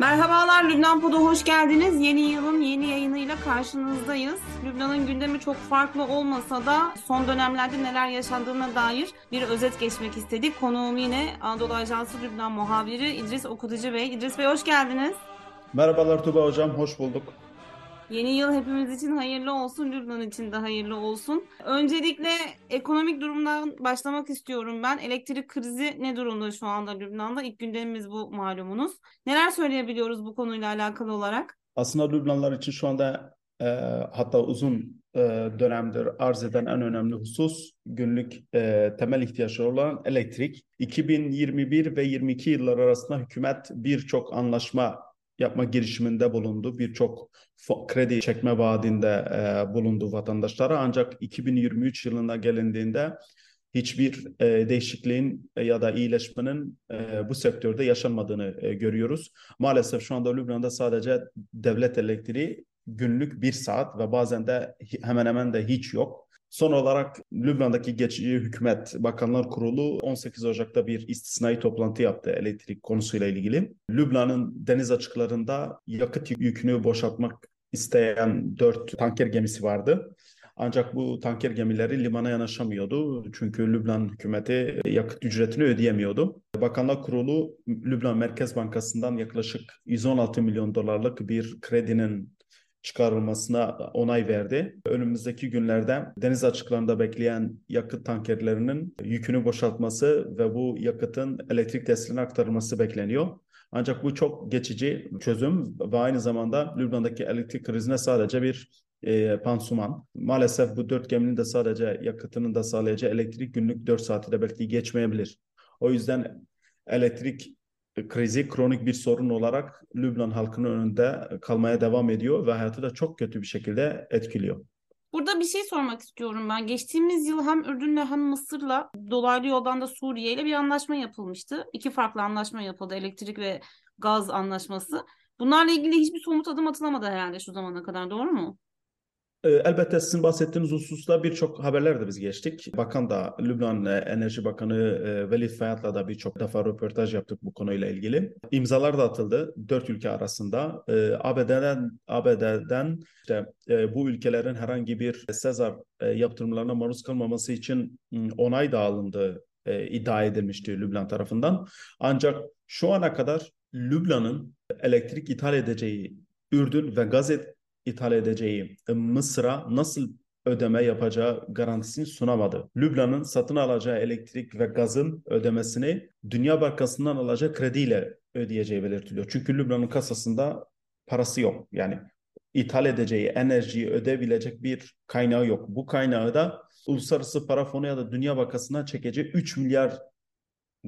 Merhabalar Lübnan Pod'a hoş geldiniz. Yeni yılın yeni yayınıyla karşınızdayız. Lübnan'ın gündemi çok farklı olmasa da son dönemlerde neler yaşandığına dair bir özet geçmek istedik. Konuğum yine Anadolu Ajansı Lübnan muhabiri İdris Okutucu Bey. İdris Bey hoş geldiniz. Merhabalar Tuba Hocam, hoş bulduk. Yeni yıl hepimiz için hayırlı olsun, Lübnan için de hayırlı olsun. Öncelikle ekonomik durumdan başlamak istiyorum ben. Elektrik krizi ne durumda şu anda Lübnan'da? İlk gündemimiz bu malumunuz. Neler söyleyebiliyoruz bu konuyla alakalı olarak? Aslında Lübnanlar için şu anda e, hatta uzun e, dönemdir arz eden en önemli husus günlük e, temel ihtiyaçları olan elektrik. 2021 ve 22 yıllar arasında hükümet birçok anlaşma yapma girişiminde bulundu. Birçok kredi çekme vaadinde e, bulundu vatandaşlara. Ancak 2023 yılına gelindiğinde hiçbir e, değişikliğin ya da iyileşmenin e, bu sektörde yaşanmadığını e, görüyoruz. Maalesef şu anda Lübnan'da sadece devlet elektriği günlük bir saat ve bazen de hemen hemen de hiç yok. Son olarak Lübnan'daki geçici hükümet Bakanlar Kurulu 18 Ocak'ta bir istisnai toplantı yaptı elektrik konusuyla ilgili. Lübnan'ın deniz açıklarında yakıt yükünü boşaltmak isteyen dört tanker gemisi vardı. Ancak bu tanker gemileri limana yanaşamıyordu. Çünkü Lübnan hükümeti yakıt ücretini ödeyemiyordu. Bakanlar Kurulu Lübnan Merkez Bankası'ndan yaklaşık 116 milyon dolarlık bir kredinin çıkarılmasına onay verdi. Önümüzdeki günlerde deniz açıklarında bekleyen yakıt tankerlerinin yükünü boşaltması ve bu yakıtın elektrik tesislerine aktarılması bekleniyor. Ancak bu çok geçici çözüm ve aynı zamanda Lübnan'daki elektrik krizine sadece bir e, pansuman. Maalesef bu dört geminin de sadece yakıtının da sağlayacağı elektrik günlük 4 saati de belki geçmeyebilir. O yüzden elektrik krizi kronik bir sorun olarak Lübnan halkının önünde kalmaya devam ediyor ve hayatı da çok kötü bir şekilde etkiliyor. Burada bir şey sormak istiyorum ben. Geçtiğimiz yıl hem Ürdün'le hem Mısır'la dolaylı yoldan da Suriye ile bir anlaşma yapılmıştı. İki farklı anlaşma yapıldı. Elektrik ve gaz anlaşması. Bunlarla ilgili hiçbir somut adım atılamadı herhalde şu zamana kadar doğru mu? Ee, elbette sizin bahsettiğiniz hususta birçok haberler de biz geçtik. Bakan da Lübnan e, Enerji Bakanı e, Velid Fayat'la da birçok defa röportaj yaptık bu konuyla ilgili. İmzalar da atıldı dört ülke arasında. Ee, ABD'den ABD'den işte e, bu ülkelerin herhangi bir Sezar yaptırımlarına maruz kalmaması için onay da alındı iddia edilmişti Lübnan tarafından. Ancak şu ana kadar Lübnan'ın elektrik ithal edeceği Ürdün ve gaz ithal edeceği Mısır'a nasıl ödeme yapacağı garantisini sunamadı. Lübnan'ın satın alacağı elektrik ve gazın ödemesini Dünya Bankası'ndan alacağı krediyle ödeyeceği belirtiliyor. Çünkü Lübnan'ın kasasında parası yok. Yani ithal edeceği enerjiyi ödeyebilecek bir kaynağı yok. Bu kaynağı da Uluslararası Para Fonu ya da Dünya Bankası'ndan çekeceği 3 milyar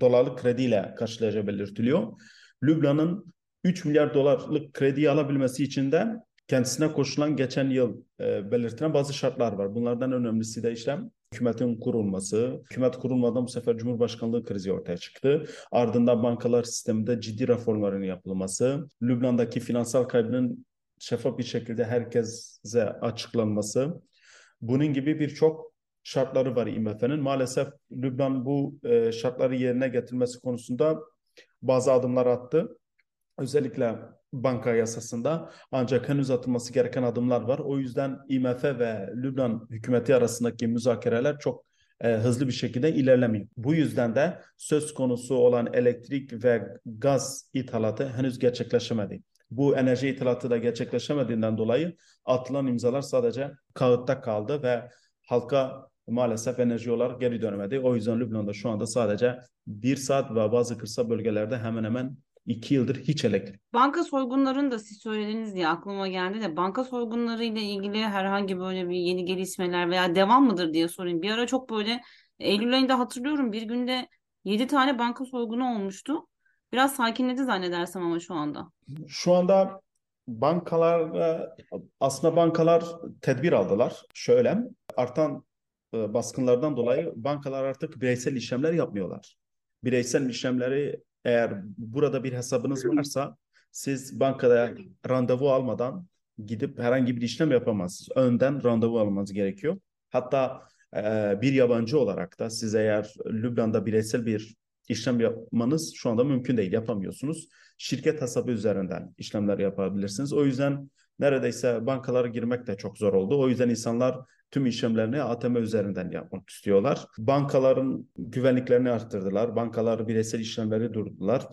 dolarlık krediyle karşılayacağı belirtiliyor. Lübnan'ın 3 milyar dolarlık krediyi alabilmesi için de kendisine koşulan geçen yıl e, belirtilen bazı şartlar var. Bunlardan önemlisi de işte hükümetin kurulması. Hükümet kurulmadan bu sefer Cumhurbaşkanlığı krizi ortaya çıktı. Ardından bankalar sisteminde ciddi reformların yapılması. Lübnan'daki finansal kaybının şeffaf bir şekilde herkese açıklanması. Bunun gibi birçok şartları var IMF'nin. Maalesef Lübnan bu e, şartları yerine getirmesi konusunda bazı adımlar attı. Özellikle banka yasasında ancak henüz atılması gereken adımlar var. O yüzden IMF ve Lübnan hükümeti arasındaki müzakereler çok e, hızlı bir şekilde ilerlemiyor. Bu yüzden de söz konusu olan elektrik ve gaz ithalatı henüz gerçekleşemedi. Bu enerji ithalatı da gerçekleşemediğinden dolayı atılan imzalar sadece kağıtta kaldı ve halka maalesef enerji olarak geri dönemedi. O yüzden Lübnan'da şu anda sadece bir saat ve bazı kırsal bölgelerde hemen hemen iki yıldır hiç elektrik. Banka soygunlarını da siz söylediniz diye aklıma geldi de banka soygunları ile ilgili herhangi böyle bir yeni gelişmeler veya devam mıdır diye sorayım. Bir ara çok böyle Eylül ayında hatırlıyorum bir günde 7 tane banka soygunu olmuştu. Biraz sakinledi zannedersem ama şu anda. Şu anda bankalar aslında bankalar tedbir aldılar. Şöyle artan e, baskınlardan dolayı bankalar artık bireysel işlemler yapmıyorlar. Bireysel işlemleri eğer burada bir hesabınız varsa siz bankada randevu almadan gidip herhangi bir işlem yapamazsınız. Önden randevu almanız gerekiyor. Hatta e, bir yabancı olarak da siz eğer Lübnan'da bireysel bir işlem yapmanız şu anda mümkün değil, yapamıyorsunuz. Şirket hesabı üzerinden işlemler yapabilirsiniz. O yüzden neredeyse bankalara girmek de çok zor oldu. O yüzden insanlar tüm işlemlerini ATM üzerinden yapmak istiyorlar. Bankaların güvenliklerini arttırdılar. Bankalar bireysel işlemleri durdular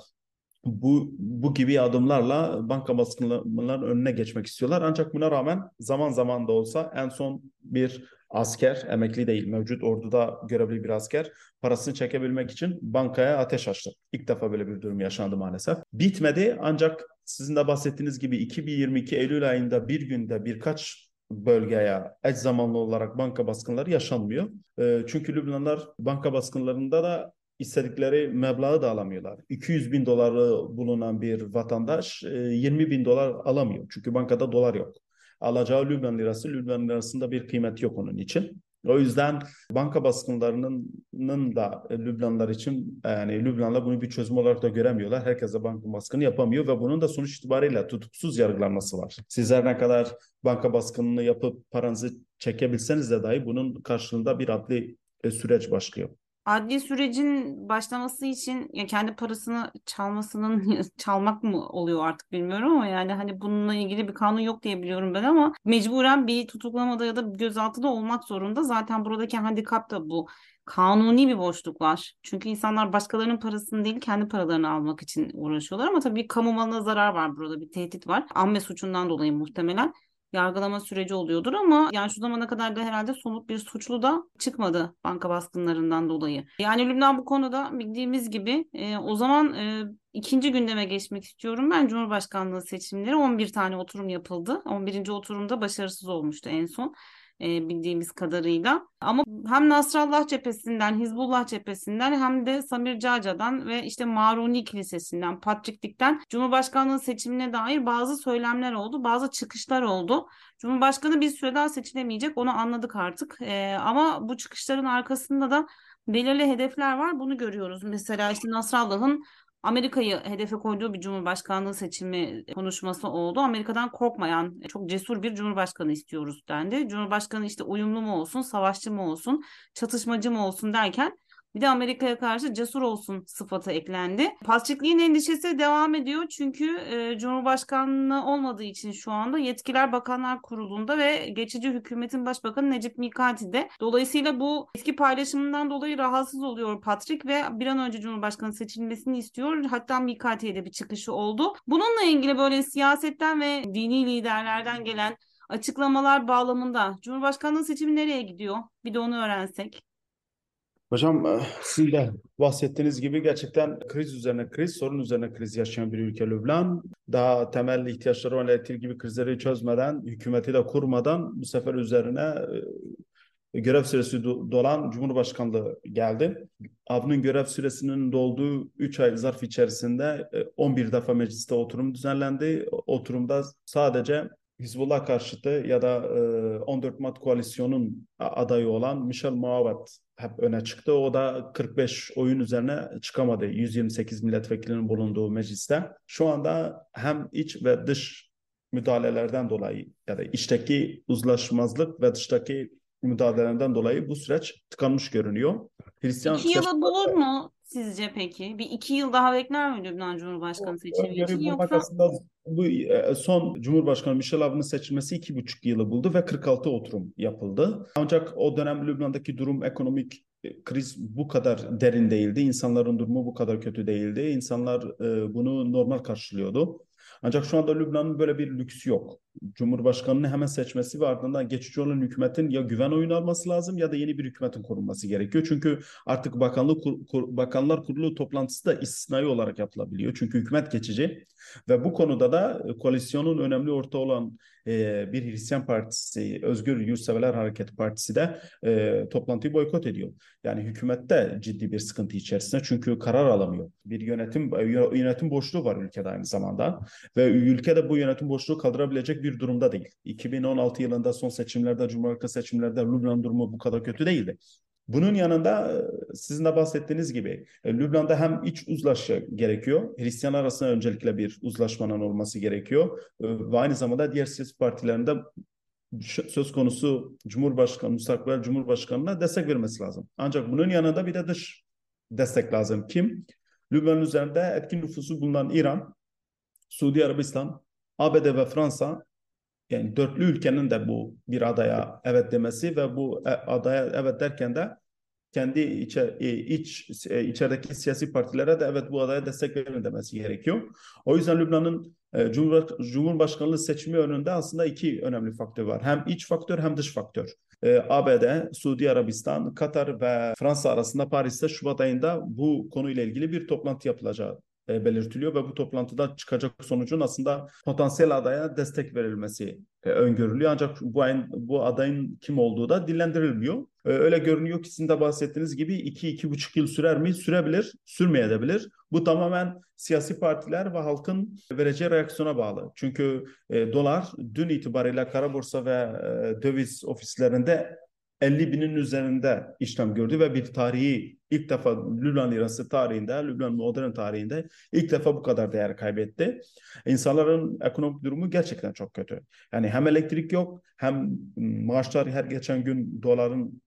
bu bu gibi adımlarla banka baskınlarının önüne geçmek istiyorlar. Ancak buna rağmen zaman zaman da olsa en son bir asker, emekli değil, mevcut orduda görevli bir asker parasını çekebilmek için bankaya ateş açtı. İlk defa böyle bir durum yaşandı maalesef. Bitmedi ancak sizin de bahsettiğiniz gibi 2022 Eylül ayında bir günde birkaç bölgeye eş zamanlı olarak banka baskınları yaşanmıyor. Ee, çünkü Lübnanlar banka baskınlarında da istedikleri meblağı da alamıyorlar. 200 bin doları bulunan bir vatandaş 20 e, bin dolar alamıyor. Çünkü bankada dolar yok. Alacağı Lübnan lirası, Lübnan lirasında bir kıymet yok onun için. O yüzden banka baskınlarının da Lübnanlar için yani Lübnanlar bunu bir çözüm olarak da göremiyorlar. Herkes de banka baskını yapamıyor ve bunun da sonuç itibariyle tutuksuz yargılanması var. Sizler ne kadar banka baskınını yapıp paranızı çekebilseniz de dahi bunun karşılığında bir adli e, süreç başlıyor adli sürecin başlaması için ya kendi parasını çalmasının çalmak mı oluyor artık bilmiyorum ama yani hani bununla ilgili bir kanun yok diye biliyorum ben ama mecburen bir tutuklamada ya da gözaltıda olmak zorunda. Zaten buradaki handikap da bu. Kanuni bir boşluk var. Çünkü insanlar başkalarının parasını değil kendi paralarını almak için uğraşıyorlar ama tabii kamu malına zarar var burada bir tehdit var. Amme suçundan dolayı muhtemelen yargılama süreci oluyordur ama yani şu zamana kadar da herhalde somut bir suçlu da çıkmadı banka baskınlarından dolayı. Yani Lübnan bu konuda bildiğimiz gibi e, o zaman e, ikinci gündeme geçmek istiyorum. Ben Cumhurbaşkanlığı seçimleri 11 tane oturum yapıldı. 11. oturumda başarısız olmuştu en son e, bildiğimiz kadarıyla. Ama hem Nasrallah cephesinden, Hizbullah cephesinden hem de Samir Caca'dan ve işte Maruni Kilisesi'nden, Patriklik'ten Cumhurbaşkanlığı seçimine dair bazı söylemler oldu, bazı çıkışlar oldu. Cumhurbaşkanı bir süre daha seçilemeyecek onu anladık artık. E, ama bu çıkışların arkasında da belirli hedefler var. Bunu görüyoruz. Mesela işte Nasrallah'ın Amerika'yı hedefe koyduğu bir cumhurbaşkanlığı seçimi konuşması oldu. Amerika'dan korkmayan çok cesur bir cumhurbaşkanı istiyoruz dendi. Cumhurbaşkanı işte uyumlu mu olsun, savaşçı mı olsun, çatışmacı mı olsun derken bir de Amerika'ya karşı cesur olsun sıfatı eklendi. Pasçıkliğin endişesi devam ediyor çünkü e, Cumhurbaşkanlığı olmadığı için şu anda yetkiler Bakanlar Kurulu'nda ve geçici hükümetin başbakanı Necip Mikati'de. Dolayısıyla bu eski paylaşımından dolayı rahatsız oluyor Patrick ve bir an önce Cumhurbaşkanı seçilmesini istiyor. Hatta Mikati'ye de bir çıkışı oldu. Bununla ilgili böyle siyasetten ve dini liderlerden gelen açıklamalar bağlamında Cumhurbaşkanlığı seçimi nereye gidiyor? Bir de onu öğrensek. Hocam eh, sizin de bahsettiğiniz gibi gerçekten kriz üzerine kriz, sorun üzerine kriz yaşayan bir ülke Lübnan. Daha temel ihtiyaçları olan elektrik gibi krizleri çözmeden, hükümeti de kurmadan bu sefer üzerine eh, görev süresi dolan Cumhurbaşkanlığı geldi. Avn'ın görev süresinin dolduğu 3 ay zarf içerisinde 11 eh, defa mecliste oturum düzenlendi. Oturumda sadece Hizbullah karşıtı ya da 14 Mart koalisyonun adayı olan Michel Muavat hep öne çıktı. O da 45 oyun üzerine çıkamadı. 128 milletvekilinin bulunduğu mecliste. Şu anda hem iç ve dış müdahalelerden dolayı ya da içteki uzlaşmazlık ve dıştaki müdahalelerden dolayı bu süreç tıkanmış görünüyor. Hristiyan İki yılı bulur mu sizce peki? Bir iki yıl daha bekler mi Lübnan Cumhurbaşkanı seçimi için yoksa? Bu e, son Cumhurbaşkanı Michel Aoun'un seçilmesi iki buçuk yılı buldu ve 46 oturum yapıldı. Ancak o dönem Lübnan'daki durum ekonomik e, kriz bu kadar derin değildi. İnsanların durumu bu kadar kötü değildi. İnsanlar e, bunu normal karşılıyordu. Ancak şu anda Lübnan'ın böyle bir lüksü yok. Cumhurbaşkanını hemen seçmesi ve ardından geçici olan hükümetin ya güven oyunu alması lazım ya da yeni bir hükümetin kurulması gerekiyor. Çünkü artık bakanlık kur, bakanlar kurulu toplantısı da istisnai olarak yapılabiliyor. Çünkü hükümet geçici ve bu konuda da koalisyonun önemli orta olan e, bir Hristiyan Partisi, Özgür Yurtseverler Hareket Partisi de e, toplantıyı boykot ediyor. Yani hükümette ciddi bir sıkıntı içerisinde çünkü karar alamıyor. Bir yönetim yönetim boşluğu var ülkede aynı zamanda ve ülkede bu yönetim boşluğu kaldırabilecek bir durumda değil. 2016 yılında son seçimlerde, Cumhurbaşkanı seçimlerde Lübnan durumu bu kadar kötü değildi. Bunun yanında e, sizin de bahsettiğiniz gibi e, Lübnan'da hem iç uzlaşı gerekiyor. Hristiyan arasında öncelikle bir uzlaşmanın olması gerekiyor. E, ve aynı zamanda diğer siyasi partilerinde söz konusu Cumhurbaşkanı, müstakbel Cumhurbaşkanı'na destek vermesi lazım. Ancak bunun yanında bir de dış destek lazım. Kim? Lübnan üzerinde etkin nüfusu bulunan İran, Suudi Arabistan, ABD ve Fransa yani dörtlü ülkenin de bu bir adaya evet demesi ve bu adaya evet derken de kendi içe, e, iç e, içerideki siyasi partilere de evet bu adaya destek verin demesi gerekiyor. O yüzden Lübnan'ın Cumhurbaşkanlığı seçimi önünde aslında iki önemli faktör var. Hem iç faktör hem dış faktör. ABD, Suudi Arabistan, Katar ve Fransa arasında Paris'te Şubat ayında bu konuyla ilgili bir toplantı yapılacağı e, belirtiliyor ve bu toplantıda çıkacak sonucun aslında potansiyel adaya destek verilmesi e, öngörülüyor. Ancak bu ayın, bu adayın kim olduğu da dillendirilmiyor. E, öyle görünüyor ki sizin de bahsettiğiniz gibi 2-2,5 yıl sürer mi? Sürebilir, sürmeyebilir. Bu tamamen siyasi partiler ve halkın vereceği reaksiyona bağlı. Çünkü dolar dün itibariyle kara borsa ve döviz ofislerinde 50 binin üzerinde işlem gördü ve bir tarihi ilk defa Lübnan lirası tarihinde, Lübnan modern tarihinde ilk defa bu kadar değer kaybetti. İnsanların ekonomik durumu gerçekten çok kötü. Yani hem elektrik yok hem maaşlar her geçen gün doların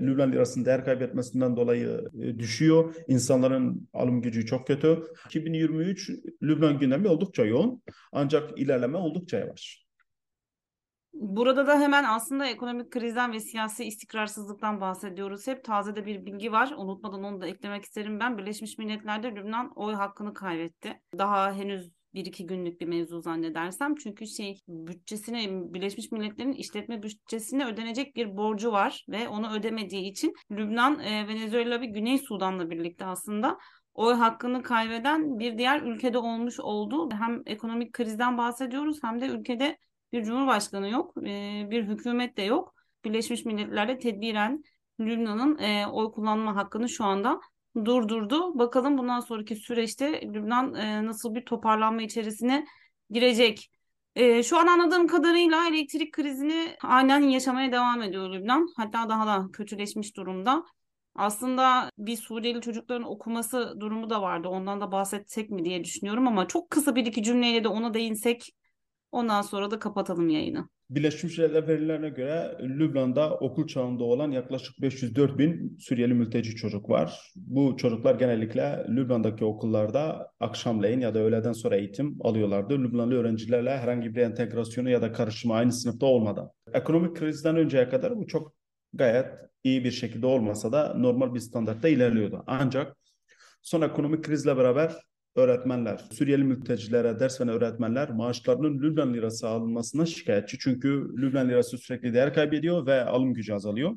Lübnan lirasının değer kaybetmesinden dolayı e, düşüyor. İnsanların alım gücü çok kötü. 2023 Lübnan gündemi oldukça yoğun ancak ilerleme oldukça yavaş. Burada da hemen aslında ekonomik krizden ve siyasi istikrarsızlıktan bahsediyoruz. Hep taze de bir bilgi var. Unutmadan onu da eklemek isterim ben. Birleşmiş Milletler'de Lübnan oy hakkını kaybetti. Daha henüz bir iki günlük bir mevzu zannedersem. Çünkü şey bütçesine Birleşmiş Milletler'in işletme bütçesine ödenecek bir borcu var ve onu ödemediği için Lübnan, e, Venezuela ve Güney Sudan'la birlikte aslında oy hakkını kaybeden bir diğer ülkede olmuş oldu. Hem ekonomik krizden bahsediyoruz hem de ülkede bir cumhurbaşkanı yok, e, bir hükümet de yok. Birleşmiş Milletler'de tedbiren Lübnan'ın e, oy kullanma hakkını şu anda durdurdu. Bakalım bundan sonraki süreçte Lübnan e, nasıl bir toparlanma içerisine girecek. Şu an anladığım kadarıyla elektrik krizini aynen yaşamaya devam ediyor Lübnan. Hatta daha da kötüleşmiş durumda. Aslında bir Suriyeli çocukların okuması durumu da vardı. Ondan da bahsetsek mi diye düşünüyorum ama çok kısa bir iki cümleyle de ona değinsek Ondan sonra da kapatalım yayını. Birleşmiş Milletler verilerine göre Lübnan'da okul çağında olan yaklaşık 504 bin Suriyeli mülteci çocuk var. Bu çocuklar genellikle Lübnan'daki okullarda akşamleyin ya da öğleden sonra eğitim alıyorlardı. Lübnanlı öğrencilerle herhangi bir entegrasyonu ya da karışımı aynı sınıfta olmadan. Ekonomik krizden önceye kadar bu çok gayet iyi bir şekilde olmasa da normal bir standartta ilerliyordu. Ancak son ekonomik krizle beraber öğretmenler, Suriyeli mültecilere ders veren öğretmenler maaşlarının Lübnan lirası alınmasına şikayetçi. Çünkü Lübnan lirası sürekli değer kaybediyor ve alım gücü azalıyor.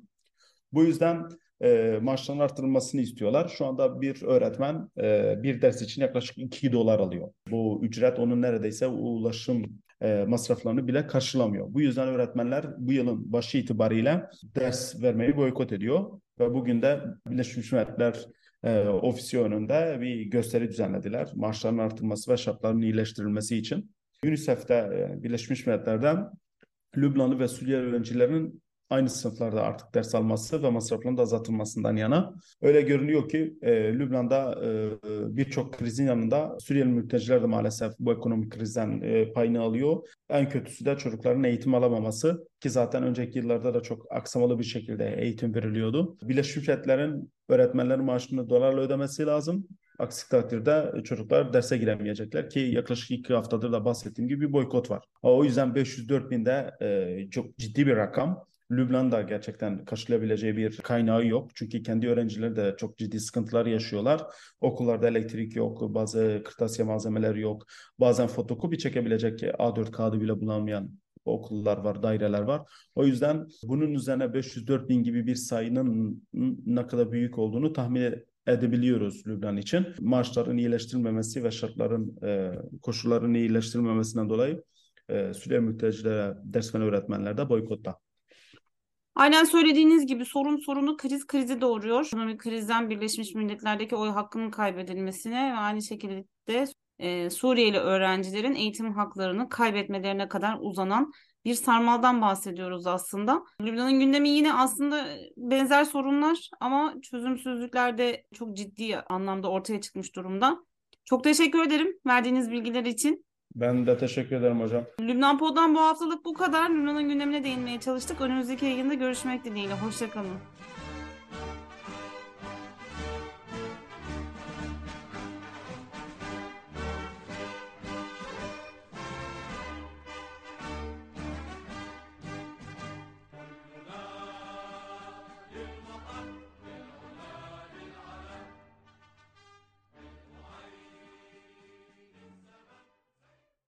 Bu yüzden e, maaşların artırılmasını istiyorlar. Şu anda bir öğretmen e, bir ders için yaklaşık 2 dolar alıyor. Bu ücret onun neredeyse ulaşım e, masraflarını bile karşılamıyor. Bu yüzden öğretmenler bu yılın başı itibariyle ders vermeyi boykot ediyor. Ve bugün de Birleşmiş Milletler e, ofisi önünde bir gösteri düzenlediler. Maaşların artırılması ve şartların iyileştirilmesi için. UNICEF'te e, Birleşmiş Milletler'den Lübnanlı ve Suriyeli öğrencilerin aynı sınıflarda artık ders alması ve masrafların da azaltılmasından yana. Öyle görünüyor ki e, Lübnan'da e, birçok krizin yanında Suriyeli mülteciler de maalesef bu ekonomik krizden e, payını alıyor. En kötüsü de çocukların eğitim alamaması ki zaten önceki yıllarda da çok aksamalı bir şekilde eğitim veriliyordu. Birleşmiş Milletler'in öğretmenlerin maaşını dolarla ödemesi lazım. Aksi takdirde çocuklar derse giremeyecekler ki yaklaşık iki haftadır da bahsettiğim gibi bir boykot var. O yüzden 504 binde e, çok ciddi bir rakam. Lübnan'da gerçekten karşılayabileceği bir kaynağı yok. Çünkü kendi öğrencileri de çok ciddi sıkıntılar yaşıyorlar. Okullarda elektrik yok, bazı kırtasiye malzemeleri yok. Bazen fotokopi çekebilecek A4 kağıdı bile bulunmayan okullar var, daireler var. O yüzden bunun üzerine 504 bin gibi bir sayının ne kadar büyük olduğunu tahmin edebiliyoruz Lübnan için. Maaşların iyileştirilmemesi ve şartların, e, koşulların iyileştirilmemesinden dolayı e, Suriye mültecilere ders veren öğretmenler de boykotta. Aynen söylediğiniz gibi sorun sorunu kriz krizi doğuruyor. Ekonomik krizden Birleşmiş Milletler'deki oy hakkının kaybedilmesine ve aynı şekilde de e, Suriyeli öğrencilerin eğitim haklarını kaybetmelerine kadar uzanan bir sarmaldan bahsediyoruz aslında. Lübnan'ın gündemi yine aslında benzer sorunlar ama çözümsüzlükler de çok ciddi anlamda ortaya çıkmış durumda. Çok teşekkür ederim verdiğiniz bilgiler için. Ben de teşekkür ederim hocam. Lübnan Pod'dan bu haftalık bu kadar. Lübnan'ın gündemine değinmeye çalıştık. Önümüzdeki yayında görüşmek dileğiyle. Hoşçakalın.